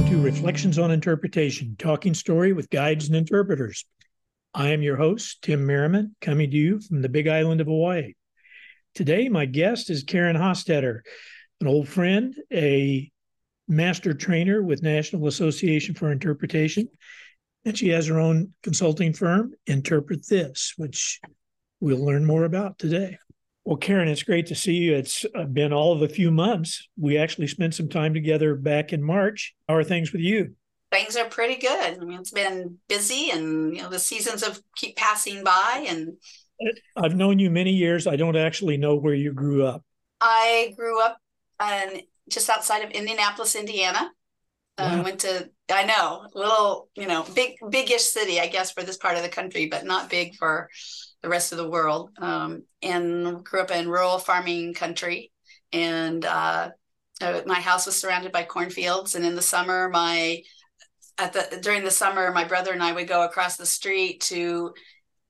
welcome to Reflections on Interpretation, talking story with guides and interpreters. I am your host, Tim Merriman, coming to you from the Big Island of Hawaii. Today, my guest is Karin Hostetter, an old friend, a master trainer with National Association for Interpretation, and she has her own consulting firm, Interpret This, which we'll learn more about today. Well, Karin, it's great to see you. It's been all of a few months. We actually spent some time together back in March. How are things with you? Things are pretty good. I mean, it's been busy, and you know the seasons have keep passing by. And I've known you many years. I don't actually know where you grew up. I grew up in, just outside of Indianapolis, Indiana. Uh, wow. Uh, went to I know a little you know big bigish city I guess for this part of the country, but not big for the rest of the world. Um, and grew up in rural farming country, and uh, uh, my house was surrounded by cornfields. And in the summer, my at the during the summer, my brother and I would go across the street to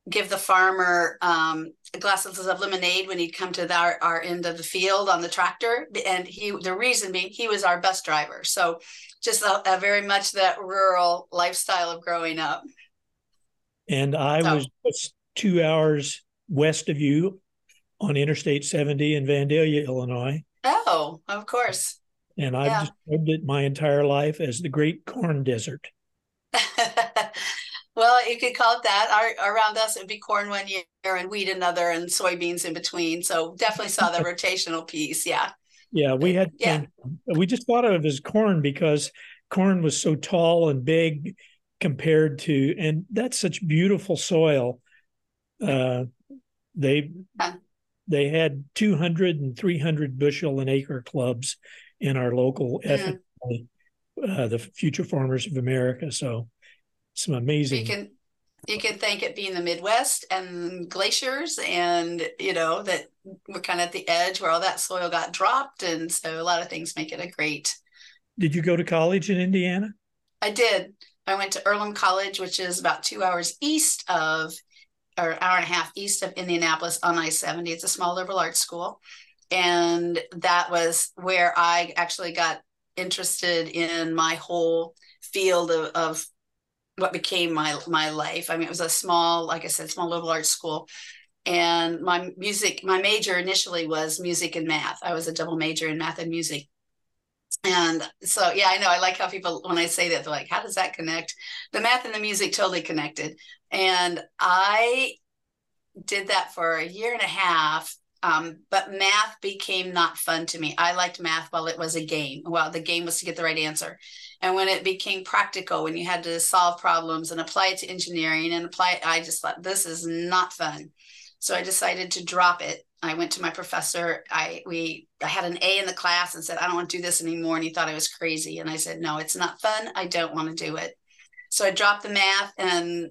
give the farmer um, glasses of lemonade when he'd come to the, our, our end of the field on the tractor. And he the reason being he was our bus driver. So just a, a very much that rural lifestyle of growing up. And I so. was two hours west of you on Interstate 70 in Vandalia, Illinois. Oh, of course. And I've yeah. described it my entire life as the Great Corn Desert. well, you could call it that. Our, around us, it would be corn one year and wheat another, and soybeans in between. So definitely saw the rotational piece. Yeah. Yeah, we had. Yeah. We just thought of it as corn because corn was so tall and big compared to, and that's such beautiful soil uh, they they had 200 and 300 bushel an acre clubs in our local mm. uh, the Future Farmers of America. So some amazing. You can you can thank it being the Midwest and glaciers, and you know that we're kind of at the edge where all that soil got dropped, and so a lot of things make it a great. Did you go to college in Indiana? I did. I went to Earlham College, which is about two hours east of or hour and a half east of Indianapolis on I 70. It's a small liberal arts school. And that was where I actually got interested in my whole field of, of what became my my life. I mean, it was a small, like I said, small liberal arts school. And my music, my major initially was music and math. I was a double major in math and music. And so, yeah, I know. I like how people, when I say that, they're like, how does that connect? The math and the music totally connected. And I did that for a year and a half. Um, but math became not fun to me. I liked math while it was a game. Well, the game was to get the right answer. And when it became practical, when you had to solve problems and apply it to engineering and apply it, I just thought this is not fun. So I decided to drop it. I went to my professor. I we I had an A in the class and said, I don't want to do this anymore. And he thought I was crazy. And I said, No, it's not fun. I don't want to do it. So I dropped the math and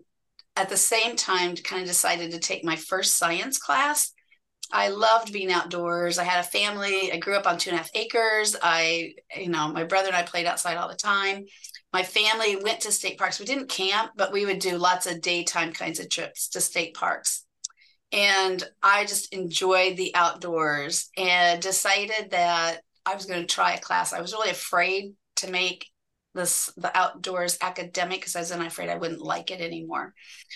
at the same time kind of decided to take my first science class i loved being outdoors i had a family i grew up on two and a half acres i you know my brother and i played outside all the time my family went to state parks we didn't camp but we would do lots of daytime kinds of trips to state parks and i just enjoyed the outdoors and decided that i was going to try a class i was really afraid to make this the outdoors academic because I was then afraid I wouldn't like it anymore.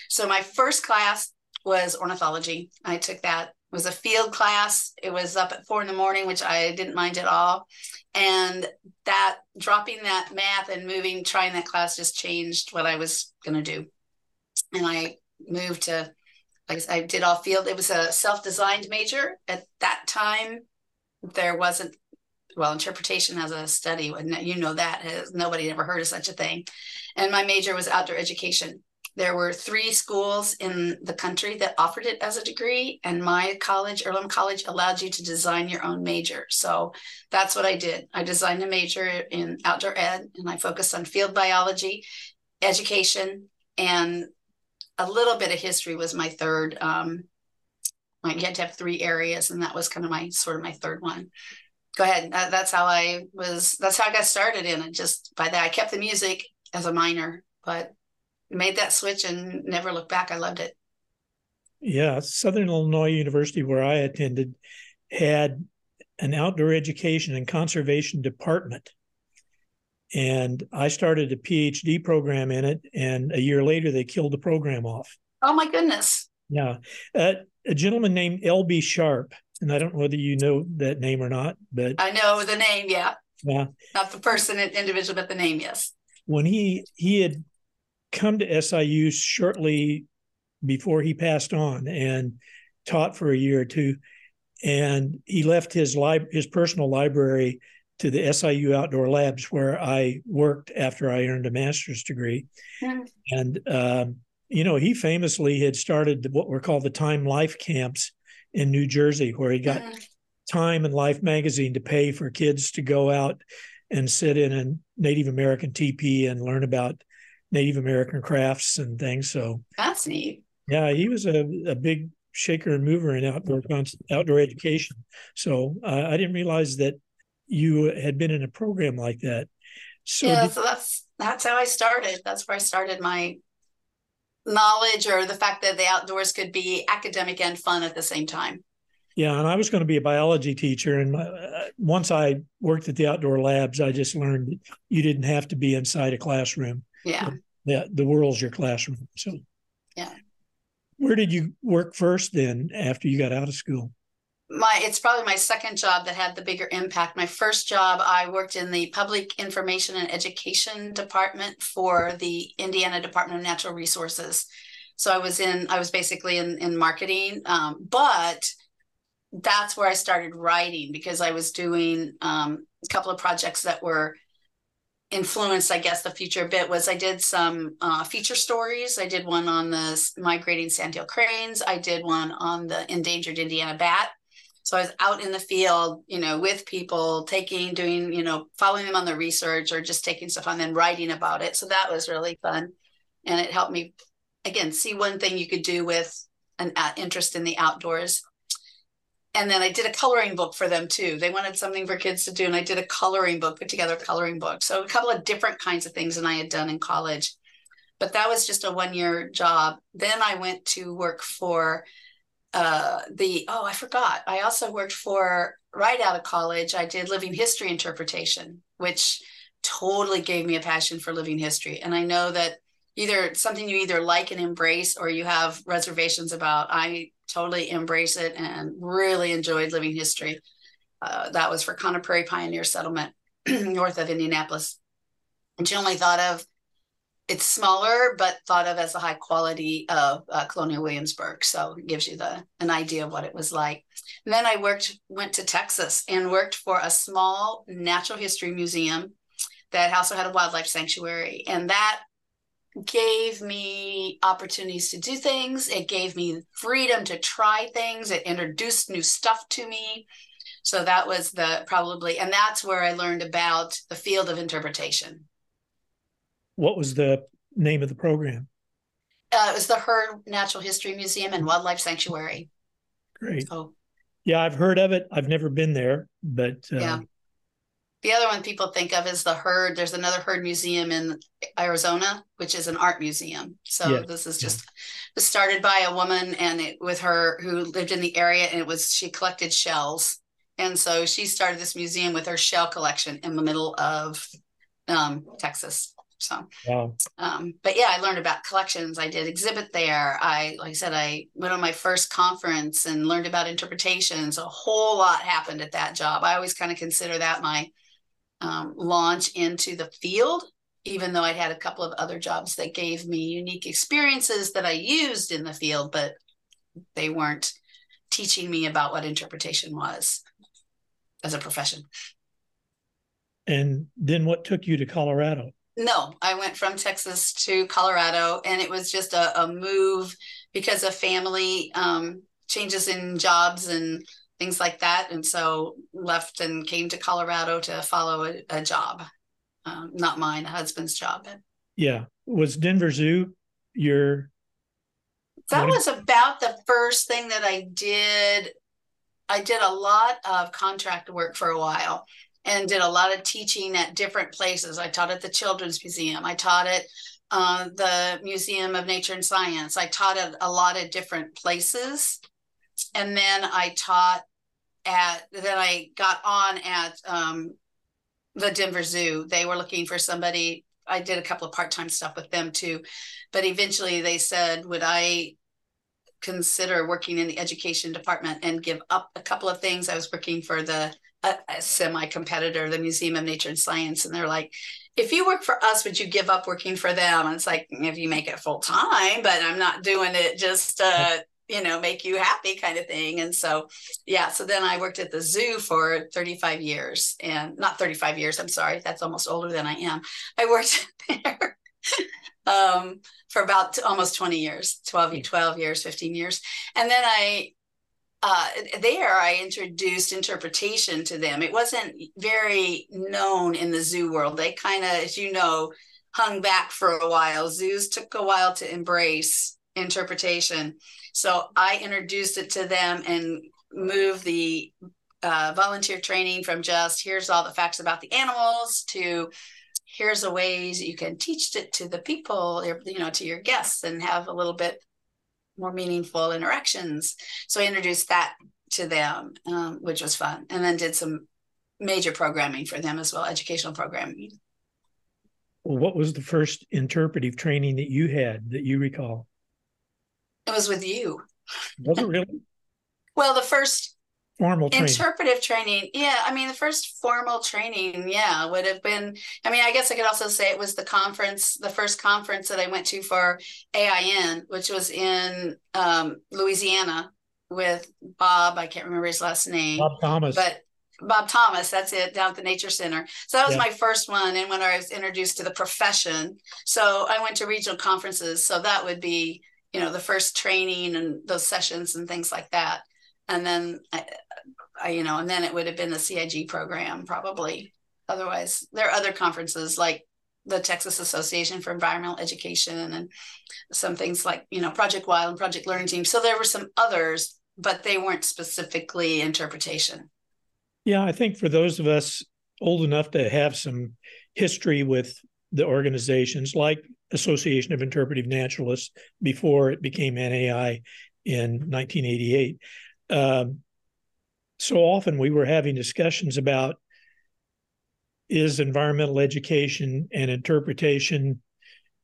So my first class was ornithology. I took that. It was a field class. It was up at four in the morning, which I didn't mind at all. And that dropping that math and moving, trying that class just changed what I was going to do. And I moved to, like I did all field. It was a self-designed major at that time. There wasn't well, interpretation as a study, and you know that nobody ever heard of such a thing. And my major was outdoor education. There were three schools in the country that offered it as a degree, and my college, Earlham College, allowed you to design your own major. So that's what I did. I designed a major in outdoor ed, and I focused on field biology, education, and a little bit of history was my third. Um, you had to have three areas, and that was kind of my sort of my third one go ahead. That, that's how I was. That's how I got started in it. Just by that, I kept the music as a minor, but made that switch and never looked back. I loved it. Yeah, Southern Illinois University, where I attended, had an outdoor education and conservation department, and I started a PhD program in it. And a year later, they killed the program off. Oh my goodness! Yeah, uh, a gentleman named L.B. Sharp, and I don't know whether you know that name or not, but I know the name. Yeah, yeah, not the person, individual, but the name. Yes. When he he had come to SIU shortly before he passed on and taught for a year or two, and he left his lib- his personal library to the SIU Outdoor Labs, where I worked after I earned a master's degree. Mm-hmm. And, um, you know, he famously had started what were called the Time Life camps in New Jersey, where he got mm-hmm. Time and Life magazine to pay for kids to go out and sit in a Native American teepee and learn about Native American crafts and things. So that's neat. Yeah, he was a, a big shaker and mover in outdoor outdoor education. So uh, I didn't realize that you had been in a program like that. So yeah, did- so that's that's how I started. That's where I started my knowledge or the fact that the outdoors could be academic and fun at the same time. Yeah, and I was going to be a biology teacher, and uh, once I worked at the outdoor labs, I just learned you didn't have to be inside a classroom. Yeah, the, the world's your classroom. So, yeah. Where did you work first then after you got out of school? My it's probably my second job that had the bigger impact. My first job i worked in the public information and education department for the indiana department of natural resources. So i was in i was basically in, in marketing um, but that's where i started writing because i was doing um, a couple of projects that were influenced i guess the future a bit was i did some uh, feature stories. I did one on the migrating sandhill cranes. I did one on the endangered indiana bat so I was out in the field, you know, with people, taking, doing, you know, following them on the research or just taking stuff on, then writing about it. So that was really fun, and it helped me, again, see one thing you could do with an uh, interest in the outdoors. And then I did a coloring book for them too. They wanted something for kids to do, and I did a coloring book, put together a coloring book. So a couple of different kinds of things than I had done in college. But that was just a one year job. Then I went to work for uh, the oh i forgot. I also worked for right out of college i did living history interpretation which totally gave me a passion for living history. And i know that either something you either like and embrace or you have reservations about. I totally embrace it and really enjoyed living history. Uh, that was for Conner Prairie Pioneer Settlement north of Indianapolis. Generally thought of it's smaller but thought of as a high quality of uh, colonial williamsburg so it gives you the an idea of what it was like. And then i worked went to texas and worked for a small natural history museum that also had a wildlife sanctuary and that gave me opportunities to do things. It gave me freedom to try things. It introduced new stuff to me. So that was the probably and that's where i learned about the field of interpretation what was the name of the program? Uh, it was the Heard Natural History Museum and Wildlife Sanctuary. Great. Oh, yeah, I've heard of it. I've never been there, but uh, yeah. The other one people think of is the Heard. There's another Heard Museum in Arizona, which is an art museum. So yes. this is just started by a woman and it with her who lived in the area, and it was she collected shells, and so she started this museum with her shell collection in the middle of um, Texas. So, wow. um, but yeah, I learned about collections. I did exhibit there. I, like I said, I went on my first conference and learned about interpretations. A whole lot happened at that job. I always kind of consider that my um, launch into the field, even though I'd had a couple of other jobs that gave me unique experiences that I used in the field, but they weren't teaching me about what interpretation was as a profession. And then what took you to Colorado? No, I went from Texas to Colorado, and it was just a, a move because of family um, changes in jobs and things like that. And so left and came to Colorado to follow a, a job, um, not mine, a husband's job. Yeah. Was Denver Zoo your? That was about the first thing that I did. I did a lot of contract work for a while and did a lot of teaching at different places. I taught at the Children's Museum. I taught at uh, the Museum of Nature and Science. I taught at a lot of different places. And then I taught at, then I got on at um, the Denver Zoo. They were looking for somebody. I did a couple of part time stuff with them too, but eventually they said, "Would I consider working in the education department and give up a couple of things?" I was working for the a, a semi competitor, the Museum of Nature and Science, and they're like, if you work for us, would you give up working for them? And it's like, if you make it full time, but I'm not doing it just uh, you know, make you happy kind of thing. And so, yeah, so then I worked at the zoo for 35 years and not 35 years, I'm sorry, that's almost older than I am. I worked there um, for about almost 20 years, 12, 12 years, 15 years. And then I uh, there I introduced interpretation to them. It wasn't very known in the zoo world. They kind of, as you know, hung back for a while. Zoos took a while to embrace interpretation. So I introduced it to them and moved the uh, volunteer training from just here's all the facts about the animals to here's the ways you can teach it to the people, you know, to your guests and have a little bit more meaningful interactions. So I introduced that to them, um, which was fun, and then did some major programming for them as well, educational programming. Well, what was the first interpretive training that you had that you recall? It was with you. Was it really? well, the first formal training. interpretive training. Yeah i mean the first formal training yeah would have been i mean i guess i could also say it was the conference the first conference that i went to for ain which was in um, louisiana with bob i can't remember his last name. Bob thomas. But bob thomas that's it down at the nature center. So that was yeah. my first one and when i was introduced to the profession. So i went to regional conferences so that would be you know the first training and those sessions and things like that and then I, I, you know and then it would have been the cig program probably. Otherwise there are other conferences like the texas association for environmental education and some things like you know project wild and project learning tree. So there were some others but they weren't specifically interpretation. Yeah i think for those of us old enough to have some history with the organizations like association of interpretive naturalists before it became nai in 1988 um, so often we were having discussions about is environmental education and interpretation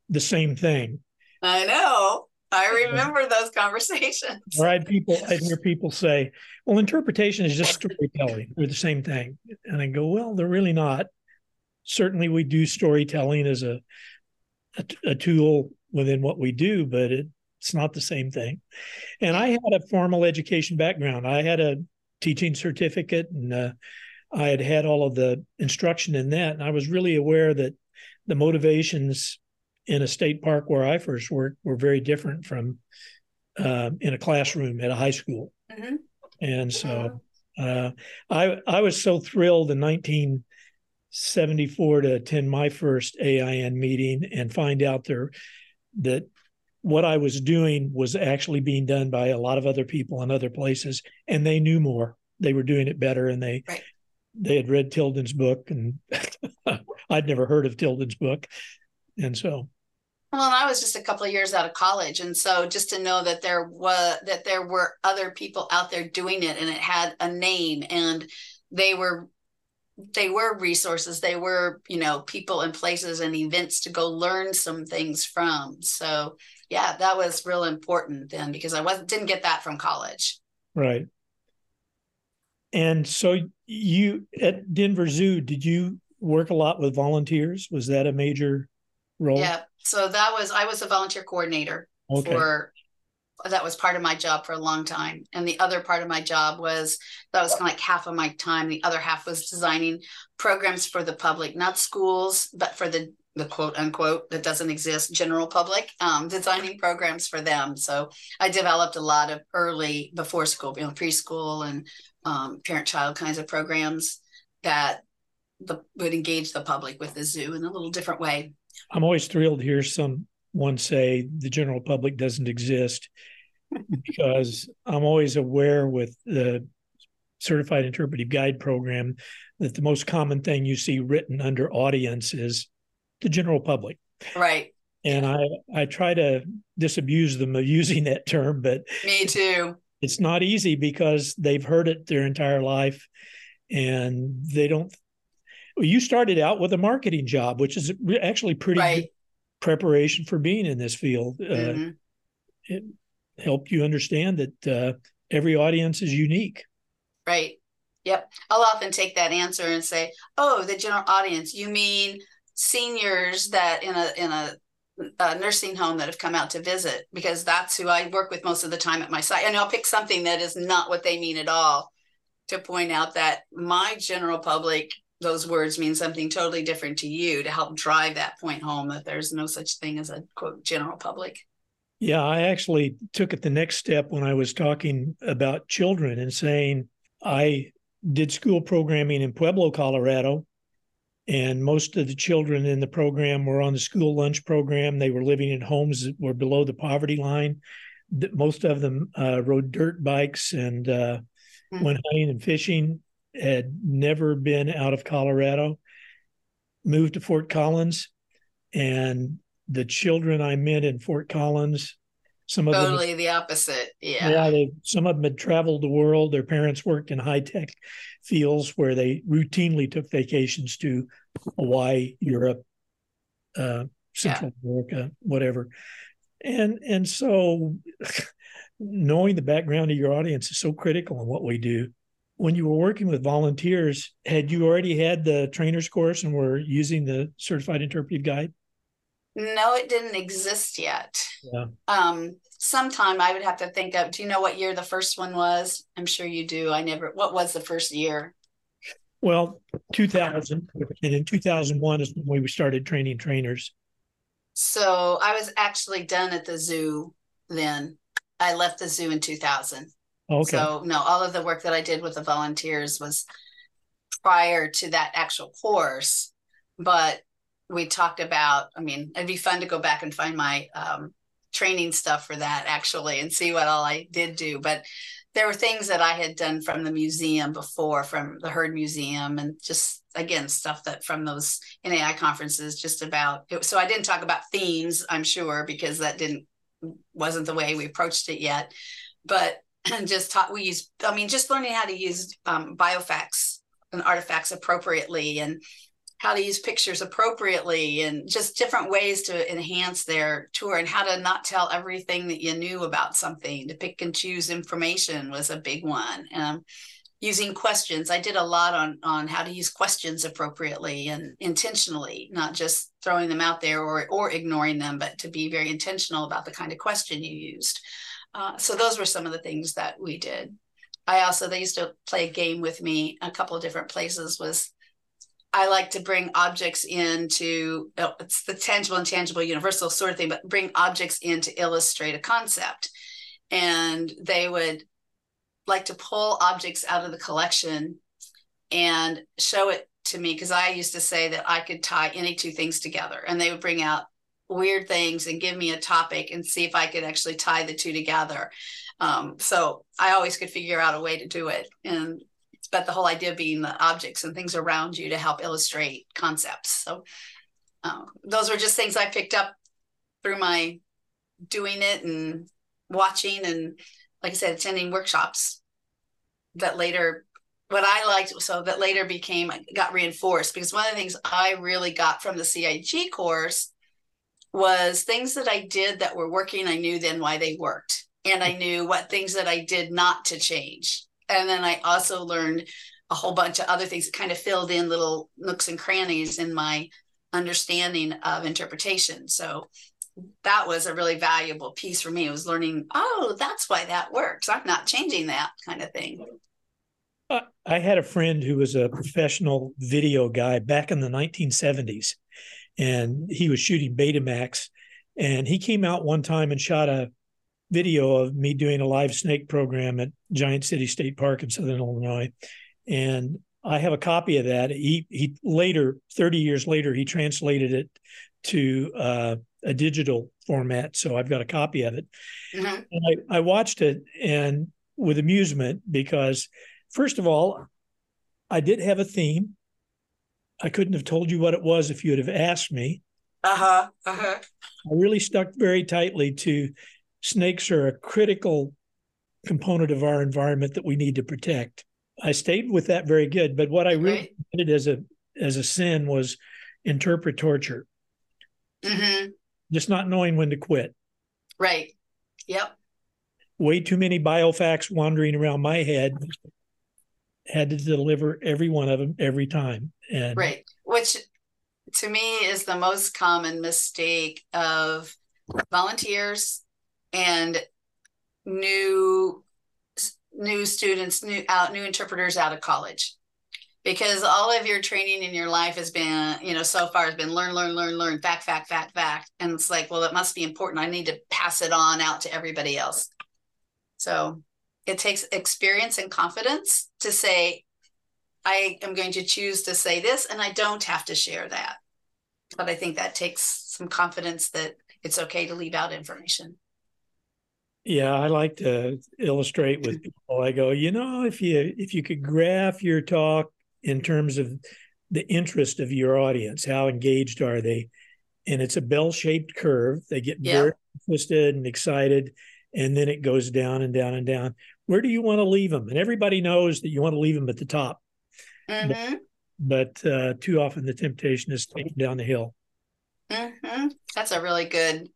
the same thing? I know. I remember those conversations. Right. People, I hear people say, well, interpretation is just storytelling. They're the same thing. And I go, well, they're really not. Certainly, we do storytelling as a, a, a tool within what we do, but it, it's not the same thing. And I had a formal education background. I had a teaching certificate and uh, I had had all of the instruction in that. And I was really aware that the motivations in a state park where I first worked were very different from uh, in a classroom at a high school. Mm-hmm. And so uh, I I was so thrilled in 1974 to attend my first AIN meeting and find out there that what I was doing was actually being done by a lot of other people in other places, and they knew more. They were doing it better, and they right. they had read Tilden's book, and I'd never heard of Tilden's book, and so. Well, and I was just a couple of years out of college, and so just to know that there was that there were other people out there doing it, and it had a name, and they were they were resources they were you know people and places and events to go learn some things from. So yeah that was real important then because i wasn't didn't get that from college. Right. And so you at denver zoo did you work a lot with volunteers? Was that a major role? Yeah so that was i was a volunteer coordinator okay. for that was part of my job for a long time. And the other part of my job was that was kind of like half of my time. The other half was designing programs for the public, not schools, but for the the quote unquote that doesn't exist general public um, designing programs for them so i developed a lot of early before school you know preschool and um, parent child kinds of programs that the, would engage the public with the zoo in a little different way i'm always thrilled to hear someone say the general public doesn't exist because I'm always aware with the certified interpretive guide program that the most common thing you see written under audience is the general public. Right. And I I try to disabuse them of using that term, but me too. It's not easy because they've heard it their entire life and they don't Well, you started out with a marketing job, which is actually pretty right. Preparation for being in this field. Uh, mm-hmm. Uh, it helped you understand that uh, every audience is unique. Right. Yep. I'll often take that answer and say, "Oh, the general audience. You mean seniors that in a in a, a, nursing home that have come out to visit because that's who I work with most of the time at my site. And I'll pick something that is not what they mean at all to point out that my general public those words mean something totally different to you to help drive that point home that there's no such thing as a quote general public. Yeah, I actually took it the next step when I was talking about children and saying I did school programming in Pueblo, Colorado, and most of the children in the program were on the school lunch program. They were living in homes that were below the poverty line. Most of them uh, rode dirt bikes and uh, mm-hmm. went hunting and fishing. Had never been out of Colorado. Moved to Fort Collins, and the children I met in Fort Collins some of them totally the opposite. Yeah. Yeah. They, some of them had traveled the world. Their parents worked in high tech fields where they routinely took vacations to Hawaii, Europe, uh, Central yeah. America, whatever. And and so knowing the background of your audience is so critical in what we do. When you were working with volunteers, had you already had the trainer's course and were using the certified interpretive guide? No, it didn't exist yet. Yeah. Um, sometime I would have to think of. Do you know what year the first one was? I'm sure you do. I never. What was the first year? Well, 2000, and in 2001 is when we started training trainers. So I was actually done at the zoo then. I left the zoo in 2000. Okay. So no, all of the work that I did with the volunteers was prior to that actual course, but we talked about i mean it'd be fun to go back and find my um, training stuff for that actually and see what all i did do but there were things that i had done from the museum before from the Heard museum and just again stuff that from those nai conferences just about it, so i didn't talk about themes i'm sure because that didn't wasn't the way we approached it yet but just taught we use i mean just learning how to use um, biofacts and artifacts appropriately and how to use pictures appropriately and just different ways to enhance their tour and how to not tell everything that you knew about something to pick and choose information was a big one um, using questions. I did a lot on on how to use questions appropriately and intentionally not just throwing them out there or or ignoring them but to be very intentional about the kind of question you used uh, so those were some of the things that we did i also they used to play a game with me a couple of different places was I like to bring objects into oh, it's the tangible and tangible universal sort of thing, but bring objects in to illustrate a concept. And they would like to pull objects out of the collection and show it to me because I used to say that I could tie any two things together. And they would bring out weird things and give me a topic and see if I could actually tie the two together. Um, so I always could figure out a way to do it. And but the whole idea being the objects and things around you to help illustrate concepts. So um, those were just things I picked up through my doing it and watching and like I said, attending workshops that later what I liked so that later became got reinforced because one of the things I really got from the CIG course was things that I did that were working. I knew then why they worked. And I knew what things that I did not to change and then I also learned a whole bunch of other things that kind of filled in little nooks and crannies in my understanding of interpretation. So that was a really valuable piece for me. It was learning, oh, that's why that works. I'm not changing that kind of thing. I had a friend who was a professional video guy back in the 1970s, and he was shooting Betamax. And he came out one time and shot a video of me doing a live snake program at Giant City State Park in Southern Illinois. And I have a copy of that. He he later, 30 years later, he translated it to uh, a digital format. So I've got a copy of it. Mm-hmm. And I, I watched it and with amusement because first of all, I did have a theme. I couldn't have told you what it was if you would have asked me. Uh-huh. Uh-huh. I really stuck very tightly to snakes are a critical component of our environment that we need to protect. I stayed with that very good, but what I really right. did as a as a sin was interpret torture. Mm-hmm. Just not knowing when to quit. Right. Yep. Way too many biofacts wandering around my head. Had to deliver every one of them every time. And right. Which to me is the most common mistake of volunteers and new new students, new out new interpreters out of college. Because all of your training in your life has been, you know, so far has been learn, learn, learn, learn, fact, fact, fact, fact. And it's like, well, it must be important. I need to pass it on out to everybody else. So it takes experience and confidence to say, I am going to choose to say this and I don't have to share that. But I think that takes some confidence that it's okay to leave out information. Yeah, I like to illustrate with people. I go, you know, if you if you could graph your talk in terms of the interest of your audience, how engaged are they? And it's a bell-shaped curve. They get yeah. very interested and excited, and then it goes down and down and down. Where do you want to leave them? And everybody knows that you want to leave them at the top. Mm-hmm. But, but uh, too often the temptation is to take down the hill. Mm-hmm. That's a really good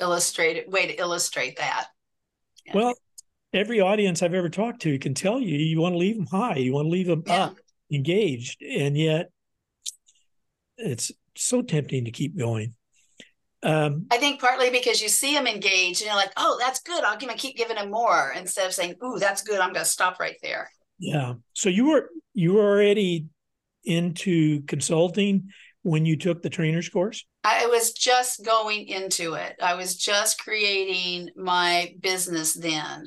illustrated way to illustrate that. Yeah. Well, every audience I've ever talked to can tell you you want to leave them high, you want to leave them yeah. up, engaged, and yet it's so tempting to keep going. Um, I think partly because you see them engaged and you're like, oh, that's good. I'll give, keep giving them more instead of saying, ooh, that's good. I'm going to stop right there. Yeah. So you were you were already into consulting when you took the trainer's course? I was just going into it. I was just creating my business then.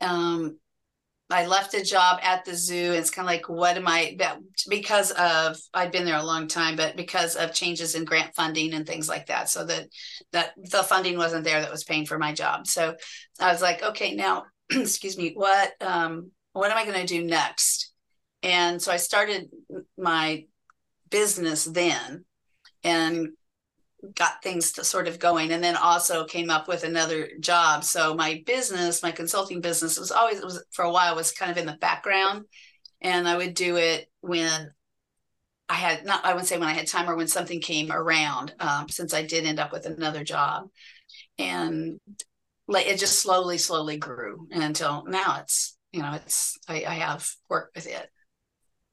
Um, I left a job at the zoo. It's kind of like, what am I? That because of I'd been there a long time, but because of changes in grant funding and things like that, so that that the funding wasn't there that was paying for my job. So I was like, okay, now, excuse me, what um, what am I going to do next? And so I started my business then and got things to sort of going and then also came up with another job. So my business my consulting business was always was for a while was kind of in the background and i would do it when i had not i wouldn't say when i had time or when something came around um, since i did end up with another job. And like it just slowly slowly grew and until now it's you know it's i, I have worked with it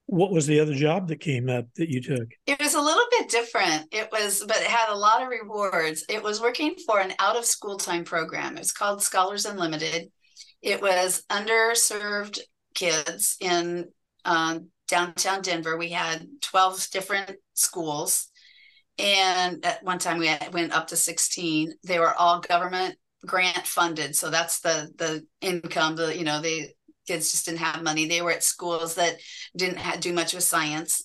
what was the other job that came up that you took? It was a little bit different. It was, but it had a lot of rewards. It was working for an out of school time program. It was called Scholars Unlimited. It was underserved kids in um, downtown Denver. We had 12 different schools. And at one time we went up to 16. They were all government grant funded. So that's the the income, the, you know, the kids just didn't have money. They were at schools that didn't have, do much with science.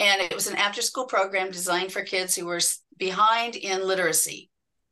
And it was an after school program designed for kids who were behind in literacy,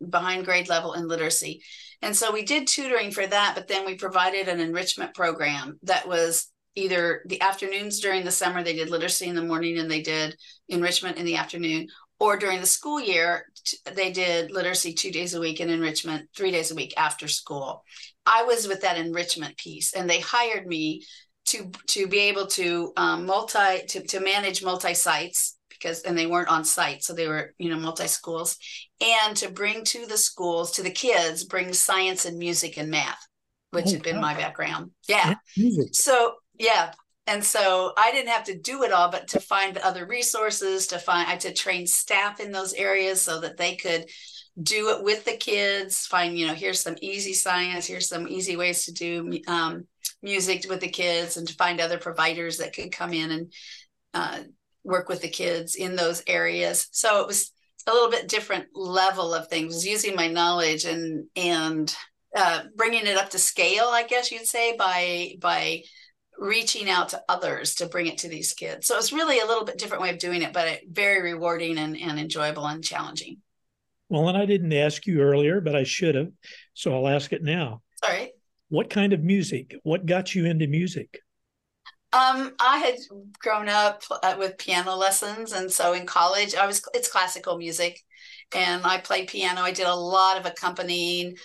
behind grade level in literacy. And so we did tutoring for that, but then we provided an enrichment program that was either the afternoons during the summer, they did literacy in the morning and they did enrichment in the afternoon, or during the school year, they did literacy two days a week and enrichment three days a week after school. I was with that enrichment piece, and they hired me to to be able to um, multi to, to manage multi sites because and they weren't on site so they were you know multi schools and to bring to the schools to the kids bring science and music and math which oh, had been my background. Yeah. So yeah and so I didn't have to do it all, but to find the other resources, to find, I had to train staff in those areas so that they could do it with the kids. Find, you know, here's some easy science, here's some easy ways to do um, music with the kids, and to find other providers that could come in and uh, work with the kids in those areas. So it was a little bit different level of things, using my knowledge and and uh, bringing it up to scale, I guess you'd say, by by reaching out to others to bring it to these kids. So it's really a little bit different way of doing it, but very rewarding and, and enjoyable and challenging. Well, and I didn't ask you earlier, but I should have. So I'll ask it now. All right. What kind of music? What got you into music? Um, I had grown up uh, with piano lessons, and so in college, I was it's classical music, and I played piano. I did a lot of accompanying,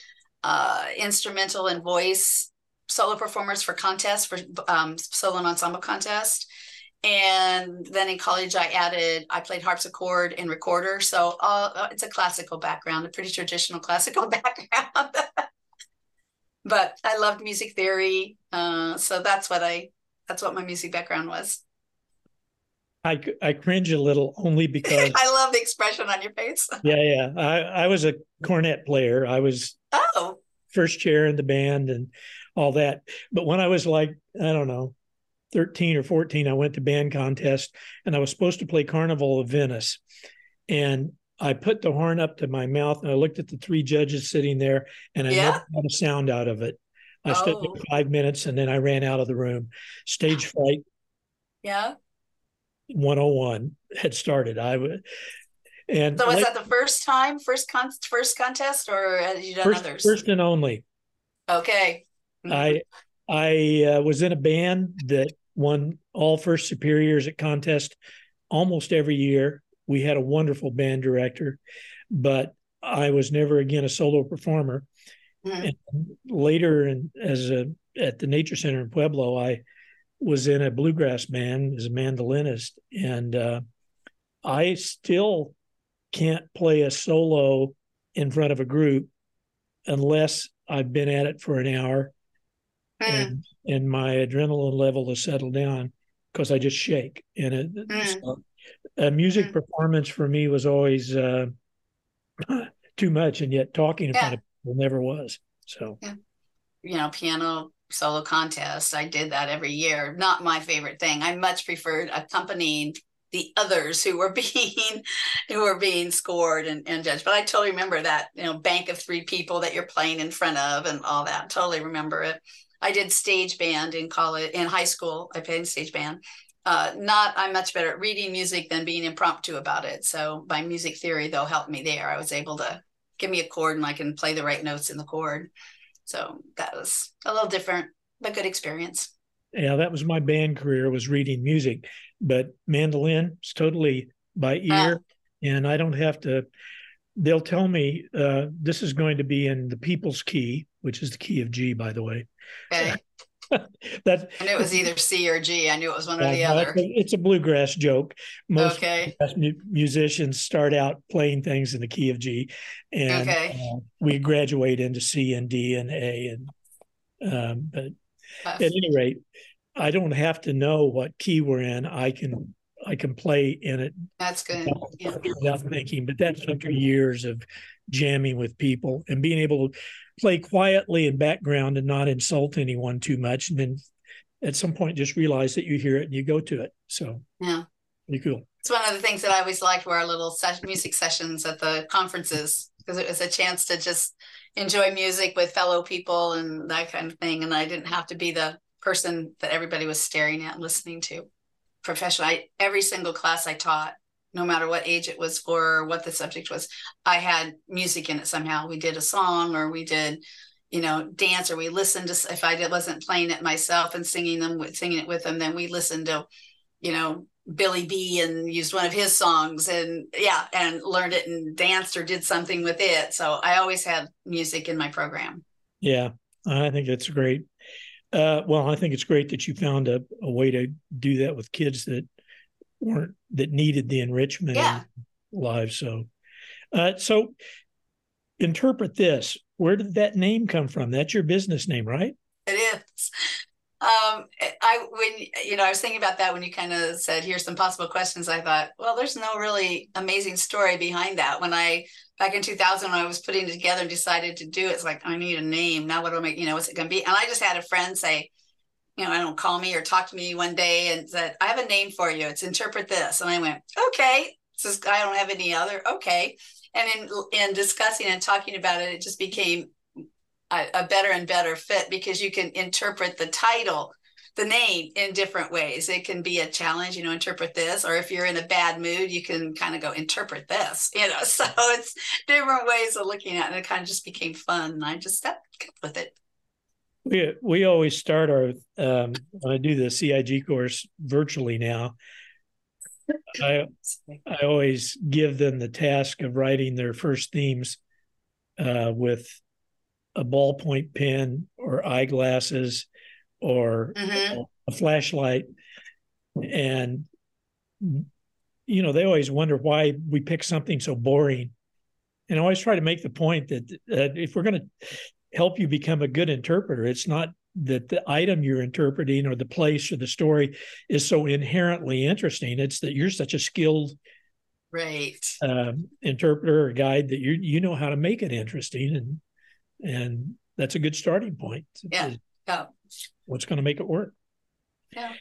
uh, instrumental and voice solo performers for contests for um, solo and ensemble contest and then in college I added I played harpsichord and recorder. So uh, it's a classical background, a pretty traditional classical background. but I loved music theory, uh, so that's what I that's what my music background was. I, I cringe a little only because I love the expression on your face. yeah, yeah. I, I was a cornet player. I was oh first chair in the band and all that. But when I was like, I don't know, 13 or 14, I went to band contest and I was supposed to play Carnival of Venice. And I put the horn up to my mouth and I looked at the three judges sitting there and I yeah. never got a sound out of it. I oh. stood there oh. five minutes and then I ran out of the room. Stage fright. Yeah. 101 had started. I would. And so was that the first time, first con- first contest, or had you done first, others? First and only. Okay. I I uh, was in a band that won all first superiors at contest almost every year. We had a wonderful band director, but I was never again a solo performer. Mm-hmm. And later, and as a at the Nature Center in Pueblo, I was in a bluegrass band as a mandolinist, and uh, I still can't play a solo in front of a group unless I've been at it for an hour mm. and and my adrenaline level has settled down because I just shake. And it, mm. so a music mm. performance for me was always uh, too much, and yet talking in yeah. front of people never was. So, yeah. you know, piano solo contest. I did that every year. Not my favorite thing. I much preferred accompanying the others who were being who were being scored and, and judged. But I totally remember that, you know, bank of three people that you're playing in front of and all that. Totally remember it. I did stage band in college in high school. I played in stage band. Uh, not I'm much better at reading music than being impromptu about it. So my music theory though helped me there. I was able to give me a chord and I can play the right notes in the chord. So that was a little different, but good experience. Yeah, that was my band career was reading music, but mandolin is totally by ear, uh, and I don't have to. They'll tell me uh, this is going to be in the people's key, which is the key of G, by the way. Okay. that knew it was either C or G. I knew it was one or the other. It's a bluegrass joke. Most okay. musicians start out playing things in the key of G, and okay. uh, we graduate into C and D and A. And um, but That's... at any rate, I don't have to know what key we're in. I can I can play in it. That's good. Without, yeah. without thinking, but that's after years of jamming with people and being able to play quietly in background and not insult anyone too much. And then at some point, just realize that you hear it and you go to it. So, yeah. Pretty cool. It's one of the things that I always liked were our little ses- music sessions at the conferences because it was a chance to just enjoy music with fellow people and that kind of thing. And I didn't have to be the person that everybody was staring at and listening to. Professional, I, every single class I taught, no matter what age it was for or what the subject was i had music in it somehow. We did a song or we did you know dance or we listened to if i wasn't playing it myself and singing them with singing it with them then we listened to you know billy b and used one of his songs and yeah and learned it and danced or did something with it. So i always had music in my program. Yeah i think that's great. Uh, well i think it's great that you found a, a way to do that with kids that weren't that needed the enrichment yeah. lives. So, uh, so interpret this. Where did that name come from? That's your business name, right? It is. Um, I when you know I was thinking about that when you kind of said here's some possible questions. I thought, well, there's no really amazing story behind that. When I back in 2000 when I was putting it together and decided to do it, it's like I need a name. Now what do I make? You know, what's it going to be? And I just had a friend say, you know, I don't call me or talk to me one day and said, I have a name for you. It's interpret this. And I went, okay. Says I don't have any other. Okay. And in in discussing and talking about it, it just became a, a better and better fit because you can interpret the title, the name in different ways. It can be a challenge, you know, interpret this, or if you're in a bad mood, you can kind of go interpret this, you know. So it's different ways of looking at it. And it kind of just became fun. And I just kept with it we we always start our um, when I do the CIG course virtually now. I I always give them the task of writing their first themes uh, with a ballpoint pen or eyeglasses or mm-hmm. a flashlight, and you know they always wonder why we pick something so boring and i always try to make the point that, that if we're going to help you become a good interpreter it's not that the item you're interpreting or the place or the story is so inherently interesting it's that you're such a skilled right uh, interpreter or guide that you you know how to make it interesting and and that's a good starting point yeah, yeah. what's going to make it work yeah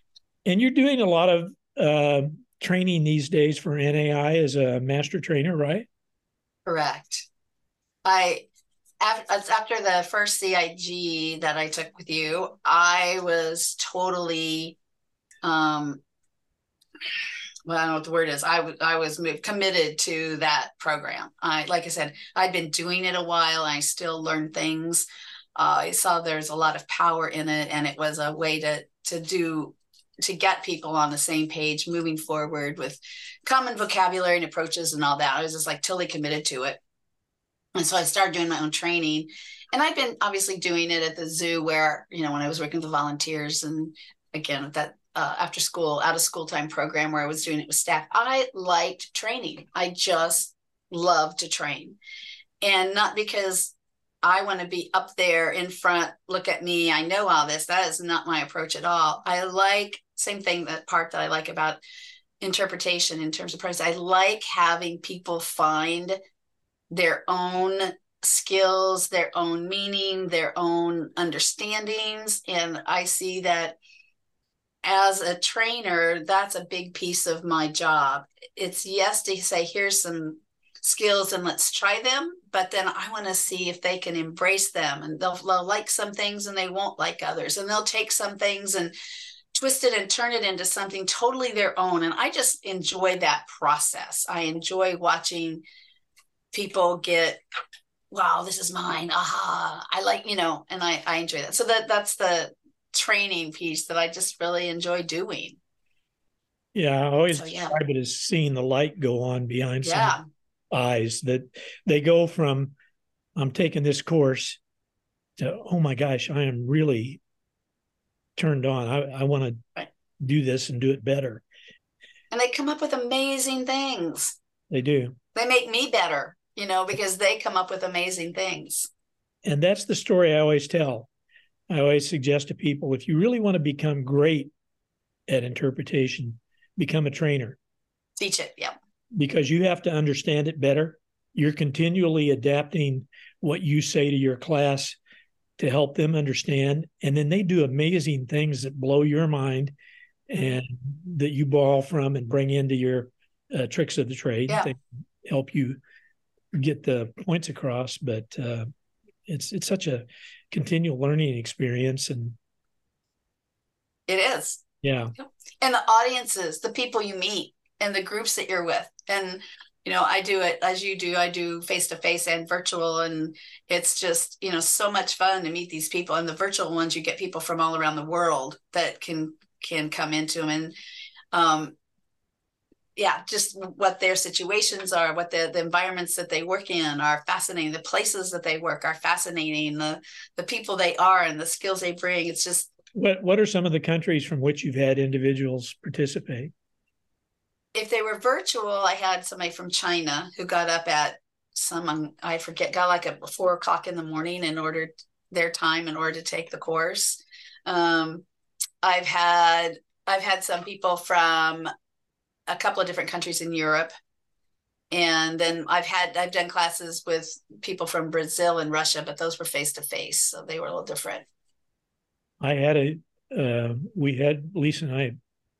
and you're doing a lot of uh, training these days for NAI as a master trainer, right? Correct. I after the first CIG that I took with you, I was totally, um, well, I don't know what the word is. I, I was committed to that program. I, like I said, I'd been doing it a while. I still learned things. Uh, I saw there's a lot of power in it, and it was a way to to do to get people on the same page moving forward with common vocabulary and approaches and all that. I was just like totally committed to it. And so I started doing my own training. And I've been obviously doing it at the zoo where, you know, when I was working with the volunteers and again, that uh, after school, out of school time program where I was doing it with staff, I liked training. I just love to train. And not because I want to be up there in front, look at me, I know all this. That is not my approach at all. I like same thing that part that I like about interpretation in terms of process. I like having people find their own skills, their own meaning, their own understandings. And I see that as a trainer, that's a big piece of my job. It's yes to say, here's some skills and let's try them, but then I want to see if they can embrace them and they'll, they'll like some things and they won't like others. And they'll take some things and twist it and turn it into something totally their own. And I just enjoy that process. I enjoy watching people get, wow, this is mine. Aha. I like, you know, and I, I enjoy that. So that that's the training piece that I just really enjoy doing. Yeah, I always so, yeah. describe it as seeing the light go on behind yeah. some eyes that they go from I'm taking this course to oh my gosh, I am really turned on. I, I want to right. do this and do it better. And they come up with amazing things. They do. They make me better, you know, because they come up with amazing things. And that's the story I always tell. I always suggest to people if you really want to become great at interpretation, become a trainer. Teach it, yeah. Because you have to understand it better. You're continually adapting what you say to your class to help them understand. And then they do amazing things that blow your mind and that you borrow from and bring into your uh, tricks of the trade. Yeah. They help you get the points across. But uh, it's it's such a continual learning experience, and it is. Yeah. And the audiences, the people you meet, and the groups that you're with, and you know i do it as you do i do face to face and virtual and it's just you know so much fun to meet these people and the virtual ones you get people from all around the world that can can come into them and um yeah just what their situations are what the, the environments that they work in are fascinating the places that they work are fascinating the the people they are and the skills they bring it's just what what are some of the countries from which you've had individuals participate if they were virtual, I had somebody from China who got up at some I forget got like at four o'clock in the morning in order their time in order to take the course. Um, I've had I've had some people from a couple of different countries in Europe, and then I've had I've done classes with people from Brazil and Russia, but those were face to face, so they were a little different. I had a uh, we had Lisa and I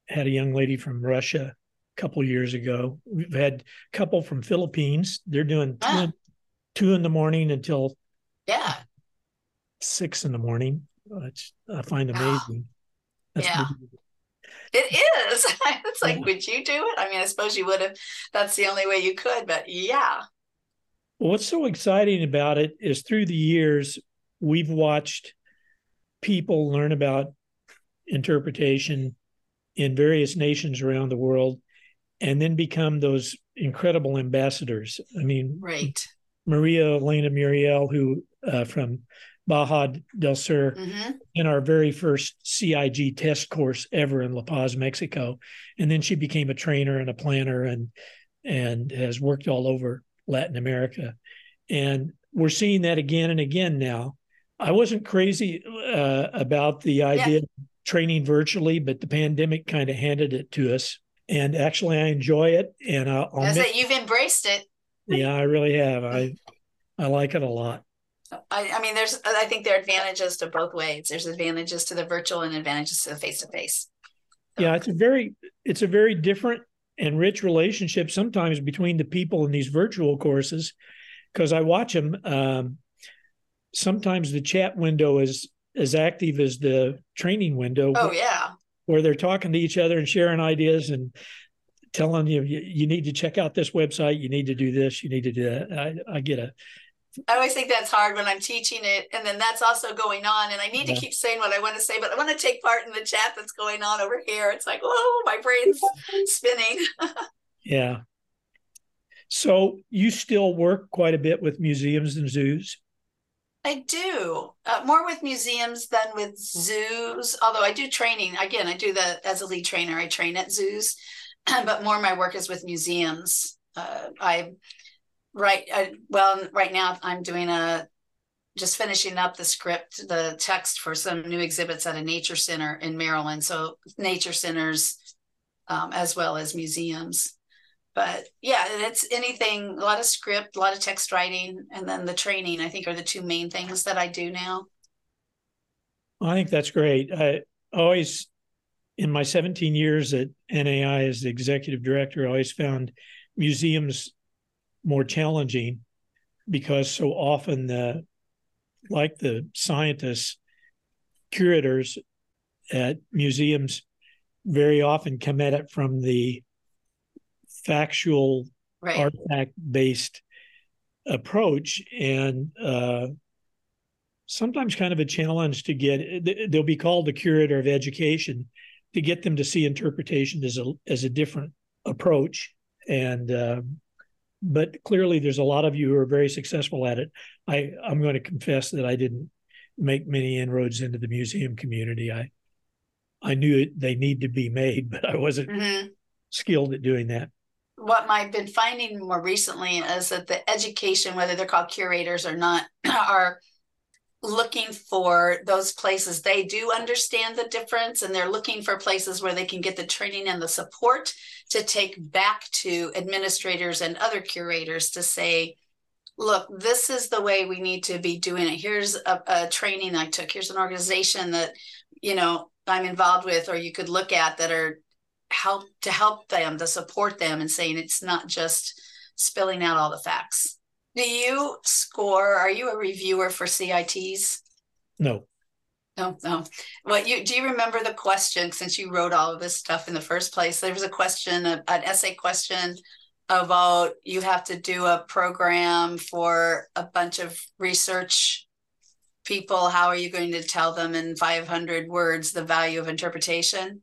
had a young lady from Russia a couple years ago. We've had a couple from Philippines. They're doing two, ah. two in the morning until yeah six in the morning. Which I find amazing. That's yeah. It is. it's like, would you do it? I mean, I suppose you would have. That's the only way you could, but yeah. What's so exciting about it is through the years, we've watched people learn about interpretation in various nations around the world and then become those incredible ambassadors. I mean, right. Maria Elena Muriel, who uh, from Baja del Sur mm-hmm. in our very first CIG test course ever in La Paz, Mexico. And then she became a trainer and a planner and and has worked all over Latin America. And we're seeing that again and again now. I wasn't crazy uh, about the idea yeah. of training virtually, but the pandemic kind of handed it to us. And actually, I enjoy it. And I'll, I'll admit, you've embraced it. Yeah, I really have. I I like it a lot. I, I mean, there's I think there are advantages to both ways. There's advantages to the virtual and advantages to the face to face. Yeah, it's a very it's a very different and rich relationship sometimes between the people in these virtual courses because I watch them. Um, sometimes the chat window is as active as the training window. Oh yeah, where they're talking to each other and sharing ideas and telling you you, you need to check out this website, you need to do this, you need to do that. I, I get a I always think that's hard when I'm teaching it, and then that's also going on, and I need yeah. to keep saying what I want to say, but I want to take part in the chat that's going on over here. It's like, oh, my brain's spinning. yeah. So you still work quite a bit with museums and zoos. I do uh, more with museums than with zoos. Although I do training again, I do that as a lead trainer. I train at zoos, but more of my work is with museums. Uh, I right I, well right now i'm doing a just finishing up the script the text for some new exhibits at a nature center in maryland. So nature centers um, as well as museums. But yeah it's anything a lot of script a lot of text writing and then the training i think are the two main things that i do now. I think that's great. I always in my 17 years at nai as the executive director i always found museums more challenging because so often the like the scientists curators at museums very often come at it from the factual right. artifact based approach and uh, sometimes kind of a challenge to get they'll be called the curator of education to get them to see interpretation as a as a different approach and uh, but clearly there's a lot of you who are very successful at it. I, I'm going to confess that I didn't make many inroads into the museum community. I I knew it, they need to be made, but I wasn't mm-hmm. skilled at doing that. What I've been finding more recently is that the education, whether they're called curators or not, are looking for those places. They do understand the difference and they're looking for places where they can get the training and the support to take back to administrators and other curators to say look this is the way we need to be doing it. Here's a, a training i took. Here's an organization that you know i'm involved with or you could look at that are help to help them to support them and saying it's not just spilling out all the facts do you score? Are you a reviewer for CITs? No. No, no. Well, you do you remember the question since you wrote all of this stuff in the first place? There was a question, an essay question about you have to do a program for a bunch of research people. How are you going to tell them in 500 words the value of interpretation?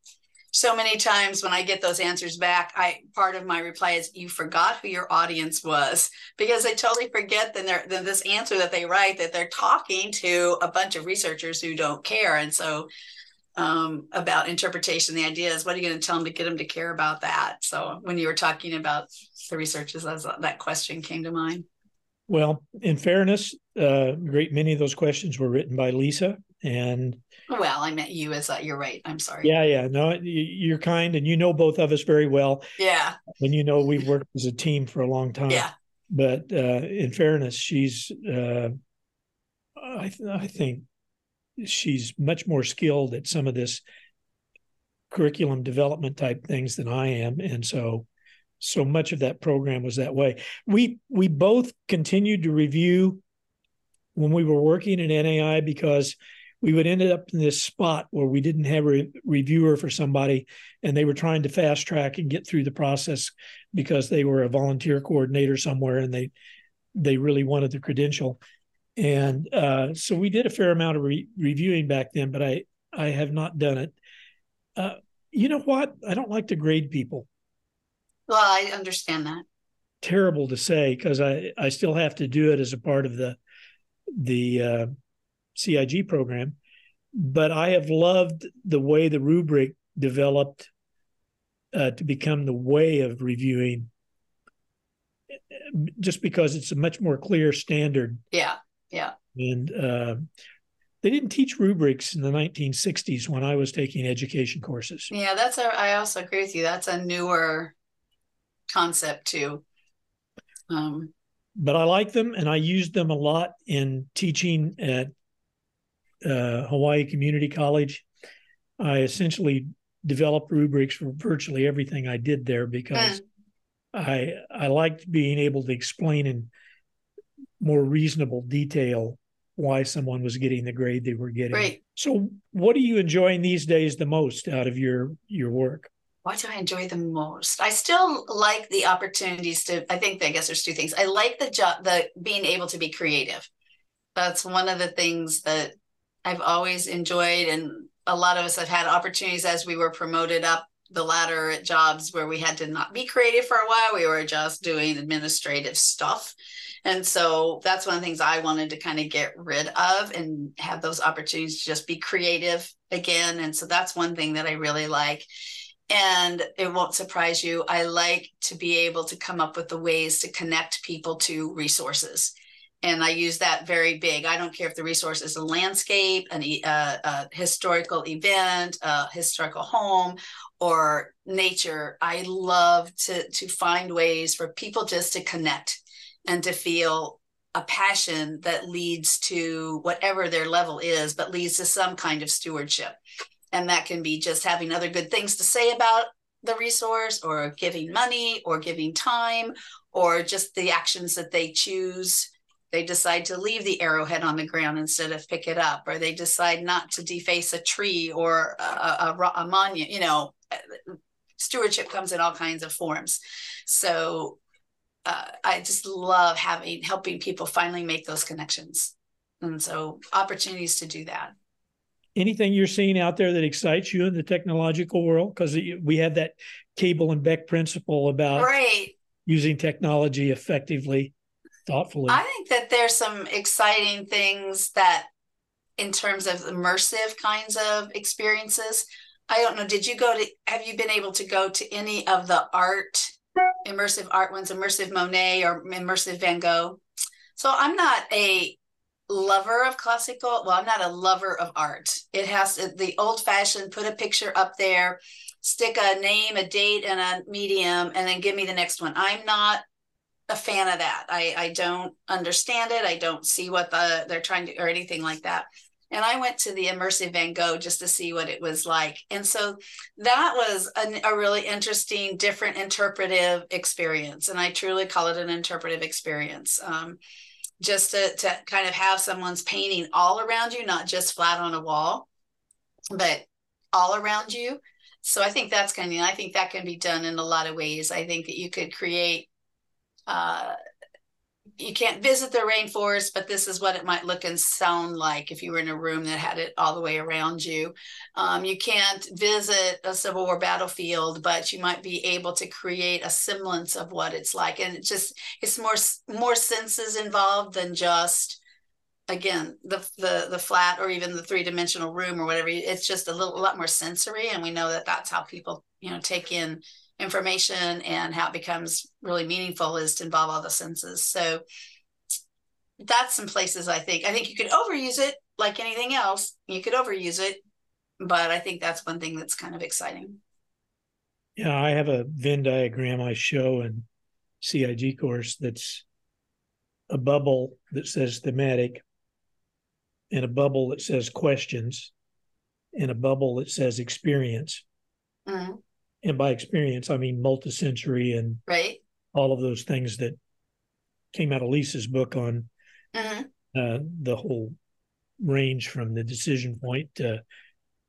So many times when I get those answers back, I part of my reply is you forgot who your audience was because they totally forget then they're then this answer that they write that they're talking to a bunch of researchers who don't care. And so um, about interpretation, the idea is what are you going to tell them to get them to care about that? So when you were talking about the researchers, that question came to mind. Well, in fairness, uh, a great many of those questions were written by Lisa, and well, I meant you as uh, you're right. I'm sorry. Yeah, yeah. No, you're kind, and you know both of us very well. Yeah. And you know we've worked as a team for a long time. Yeah. But uh, in fairness, she's uh, I th- I think she's much more skilled at some of this curriculum development type things than I am, and so so much of that program was that way. We we both continued to review when we were working at NAI because we would end up in this spot where we didn't have a reviewer for somebody and they were trying to fast track and get through the process because they were a volunteer coordinator somewhere and they they really wanted the credential. And uh, so we did a fair amount of re- reviewing back then but i i have not done it. Uh, you know what? I don't like to grade people. Well i understand that. Terrible to say because i i still have to do it as a part of the the uh, CIG program, but I have loved the way the rubric developed uh, to become the way of reviewing just because it's a much more clear standard. Yeah, yeah. And uh, they didn't teach rubrics in the 1960s when I was taking education courses. Yeah, that's a. I also agree with you. That's a newer concept too. Um, but I like them, and I used them a lot in teaching at uh, Hawaii Community College. I essentially developed rubrics for virtually everything I did there because mm. I I liked being able to explain in more reasonable detail why someone was getting the grade they were getting. Right. So, what are you enjoying these days the most out of your your work? What do I enjoy the most? I still like the opportunities to. I think I guess there's two things. I like the job, the being able to be creative. That's one of the things that I've always enjoyed, and a lot of us have had opportunities as we were promoted up the ladder at jobs where we had to not be creative for a while. We were just doing administrative stuff. And so that's one of the things I wanted to kind of get rid of and have those opportunities to just be creative again. And so that's one thing that I really like. And it won't surprise you. I like to be able to come up with the ways to connect people to resources and I use that very big. I don't care if the resource is a landscape, an, uh, a historical event, a historical home, or nature. I love to to find ways for people just to connect and to feel a passion that leads to whatever their level is, but leads to some kind of stewardship. And that can be just having other good things to say about the resource, or giving money, or giving time, or just the actions that they choose they decide to leave the arrowhead on the ground instead of pick it up or they decide not to deface a tree or a, a, a monument you know stewardship comes in all kinds of forms. So uh, i just love having helping people finally make those connections. And so opportunities to do that. Anything you're seeing out there that excites you in the technological world? Because we have that Cable and Beck principle about right. using technology effectively thoughtfully. I think that there's some exciting things that, in terms of immersive kinds of experiences, I don't know. Did you go to? Have you been able to go to any of the art, immersive art ones, immersive Monet or immersive Van Gogh? So I'm not a lover of classical. Well, I'm not a lover of art. It has to, the old fashioned put a picture up there, stick a name, a date, and a medium, and then give me the next one. I'm not a fan of that. I, I don't understand it. I don't see what the they're trying to or anything like that. And I went to the immersive Van Gogh just to see what it was like. And so that was a, a really interesting, different interpretive experience. And I truly call it an interpretive experience. Um, just to, to kind of have someone's painting all around you, not just flat on a wall, but all around you. So I think that's kind of, I think that can be done in a lot of ways. I think that you could create uh, you can't visit the rainforest, but this is what it might look and sound like if you were in a room that had it all the way around you. Um, you can't visit a Civil War battlefield, but you might be able to create a semblance of what it's like. And it just it's more more senses involved than just again the the the flat or even the three dimensional room or whatever. It's just a little a lot more sensory, and we know that that's how people you know take in information and how it becomes really meaningful is to involve all the senses. So that's some places I think I think you could overuse it like anything else. You could overuse it, but I think that's one thing that's kind of exciting. Yeah, I have a Venn diagram I show in CIG course that's a bubble that says thematic and a bubble that says questions and a bubble that says experience. Mm-hmm and by experience, I mean multisensory and right all of those things that came out of Lisa's book on uh-huh. uh, the whole range from the decision point to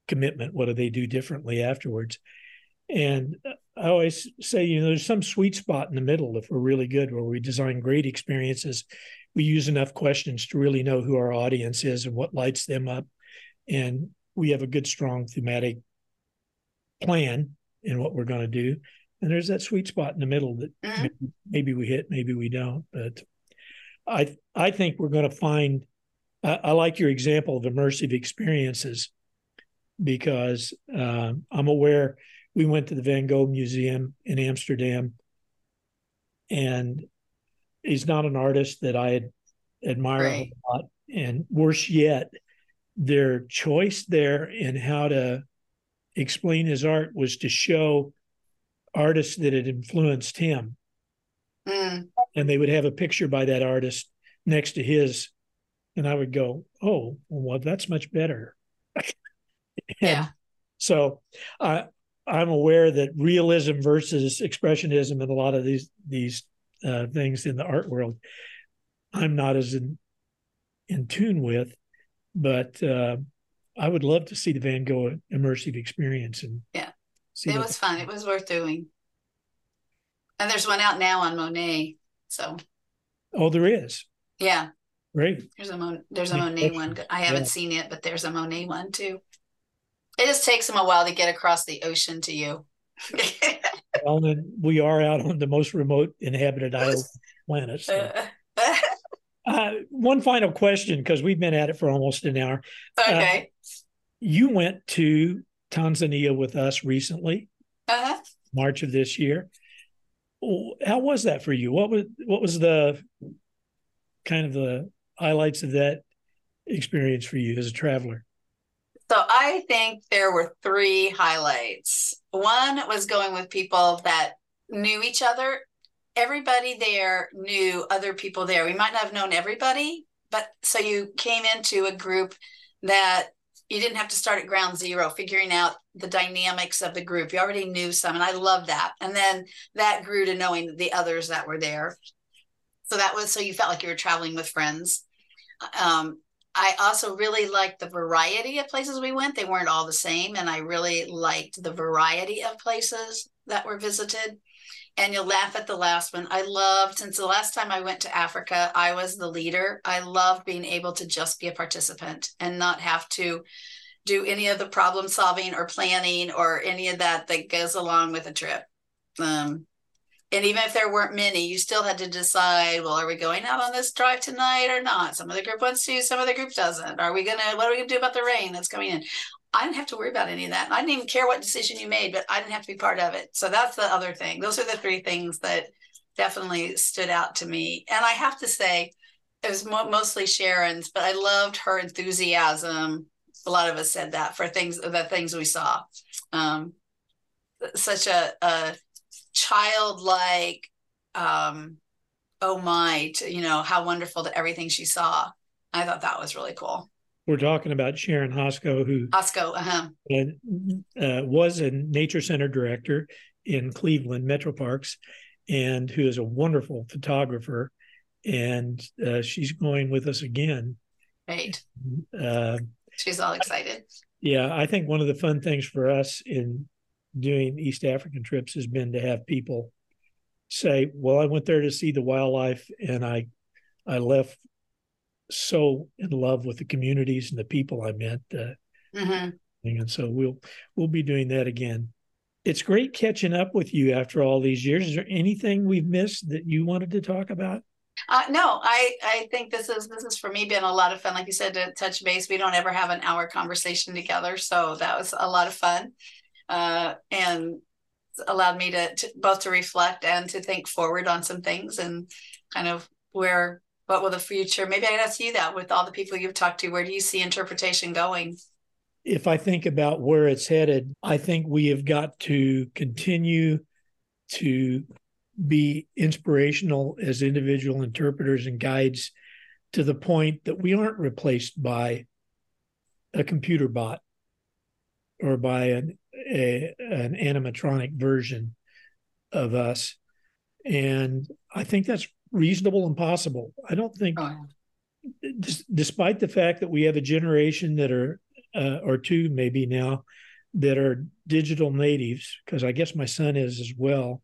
commitment. What do they do differently afterwards? And I always say, you know, there's some sweet spot in the middle if we're really good, where we design great experiences. We use enough questions to really know who our audience is and what lights them up. And we have a good, strong thematic plan in what we're going to do. And there's that sweet spot in the middle that mm-hmm. maybe, maybe we hit, maybe we don't. But I I think we're going to find I, I like your example of immersive experiences because uh, I'm aware we went to the Van Gogh Museum in Amsterdam, and he's not an artist that I admire right. a lot. And worse yet, their choice there in how to explain his art was to show artists that had influenced him. Mm. And they would have a picture by that artist next to his. And I would go, oh, well, that's much better. yeah. So uh, I'm aware that realism versus expressionism and a lot of these these uh, things in the art world, I'm not as in, in tune with, but uh, I would love to see the Van Gogh immersive experience. And yeah, it was fun. It was worth doing. And there's one out now on Monet. So. Oh, there is. Yeah. Great. There's a Mon- there's a Monet one. I haven't yeah. seen it, but there's a Monet one too. It just takes them a while to get across the ocean to you. well, then we are out on the most remote inhabited island planet. So. Uh, one final question, because we've been at it for almost an hour. Okay. Uh, you went to Tanzania with us recently, uh-huh. March of this year. How was that for you? What was what was the kind of the highlights of that experience for you as a traveler? So I think there were three highlights. One was going with people that knew each other everybody there knew other people there. We might not have known everybody, but so you came into a group that you didn't have to start at ground zero figuring out the dynamics of the group. You already knew some, and I love that. And then that grew to knowing the others that were there. So that was so you felt like you were traveling with friends. Um, I also really liked the variety of places we went. They weren't all the same, and I really liked the variety of places that were visited and you'll laugh at the last one. I loved since the last time I went to Africa, I was the leader. I loved being able to just be a participant and not have to do any of the problem solving or planning or any of that that goes along with a trip. Um, and even if there weren't many, you still had to decide, well, are we going out on this drive tonight or not? Some of the group wants to, some of the group doesn't. Are we gonna, what are we gonna do about the rain that's coming in? I didn't have to worry about any of that. I didn't even care what decision you made, but I didn't have to be part of it. So that's the other thing. Those are the three things that definitely stood out to me. And I have to say, it was mo- mostly Sharon's, but I loved her enthusiasm. A lot of us said that for things, the things we saw. Um, such a, a childlike, um, oh my, to, you know, how wonderful that everything she saw. I thought that was really cool. We're talking about Sharon Hosko, who Hosko, uh-huh. uh, was a nature center director in Cleveland Metro Parks, and who is a wonderful photographer. And uh, she's going with us again. Right. Uh, she's all excited. Yeah, I think one of the fun things for us in doing East African trips has been to have people say, "Well, I went there to see the wildlife, and I I left so in love with the communities and the people I met. Uh, mm-hmm. And so we'll we'll be doing that again. It's great catching up with you after all these years. Is there anything we've missed that you wanted to talk about? Uh, no, I I think this is this is for me been a lot of fun. Like you said, to touch base. We don't ever have an hour conversation together, so that was a lot of fun, uh, and allowed me to, to both to reflect and to think forward on some things and kind of where what will the future maybe i'd ask you that with all the people you've talked to where do you see interpretation going if i think about where it's headed i think we have got to continue to be inspirational as individual interpreters and guides to the point that we aren't replaced by a computer bot or by an, a, an animatronic version of us. And I think that's reasonable and possible. I don't think, oh. d- despite the fact that we have a generation that are, uh, or two maybe now, that are digital natives, because I guess my son is as well,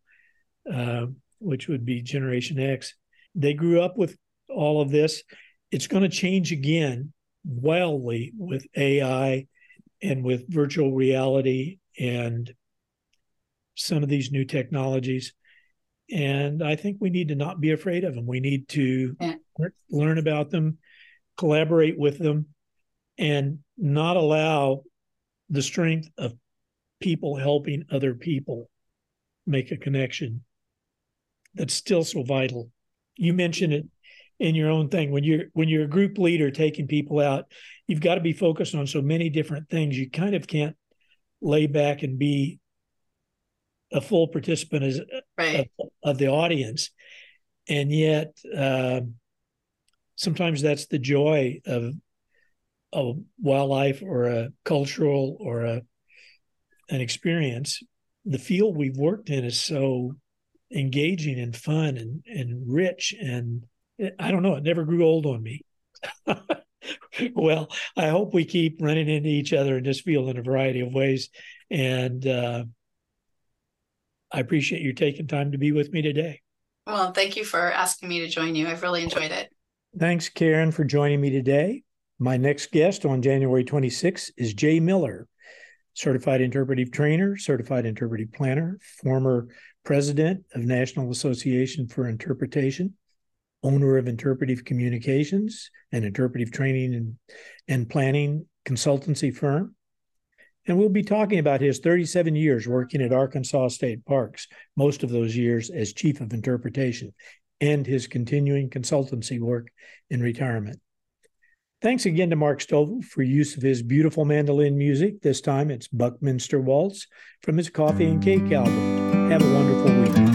uh, which would be Generation X. They grew up with all of this. It's going to change again wildly with AI and with virtual reality and some of these new technologies and I think we need to not be afraid of them. We need to yeah. learn about them, collaborate with them, and not allow the strength of people helping other people make a connection that's still so vital. You mentioned it in your own thing when you're when you're a group leader taking people out you've got to be focused on so many different things you kind of can't lay back and be a full participant as right. of, of, the audience and yet uh, sometimes that's the joy of a wildlife or a cultural or a an experience the field we've worked in is so engaging and fun and and rich and I don't know. It never grew old on me. well, I hope we keep running into each other in this field in a variety of ways. And uh, I appreciate you taking time to be with me today. Well, thank you for asking me to join you. I've really enjoyed it. Thanks, Karin, for joining me today. My next guest on January 26th is Jay Miller, certified interpretive trainer, certified interpretive planner, former president of National Association for Interpretation, owner of Interpretive Communications, an interpretive training and, and planning consultancy firm. And we'll be talking about his 37 years working at Arkansas State Parks, most of those years as chief of interpretation, and his continuing consultancy work in retirement. Thanks again to Mark Stovall for use of his beautiful mandolin music. This time it's Buckminster Waltz from his Coffee and Cake album. Have a wonderful week.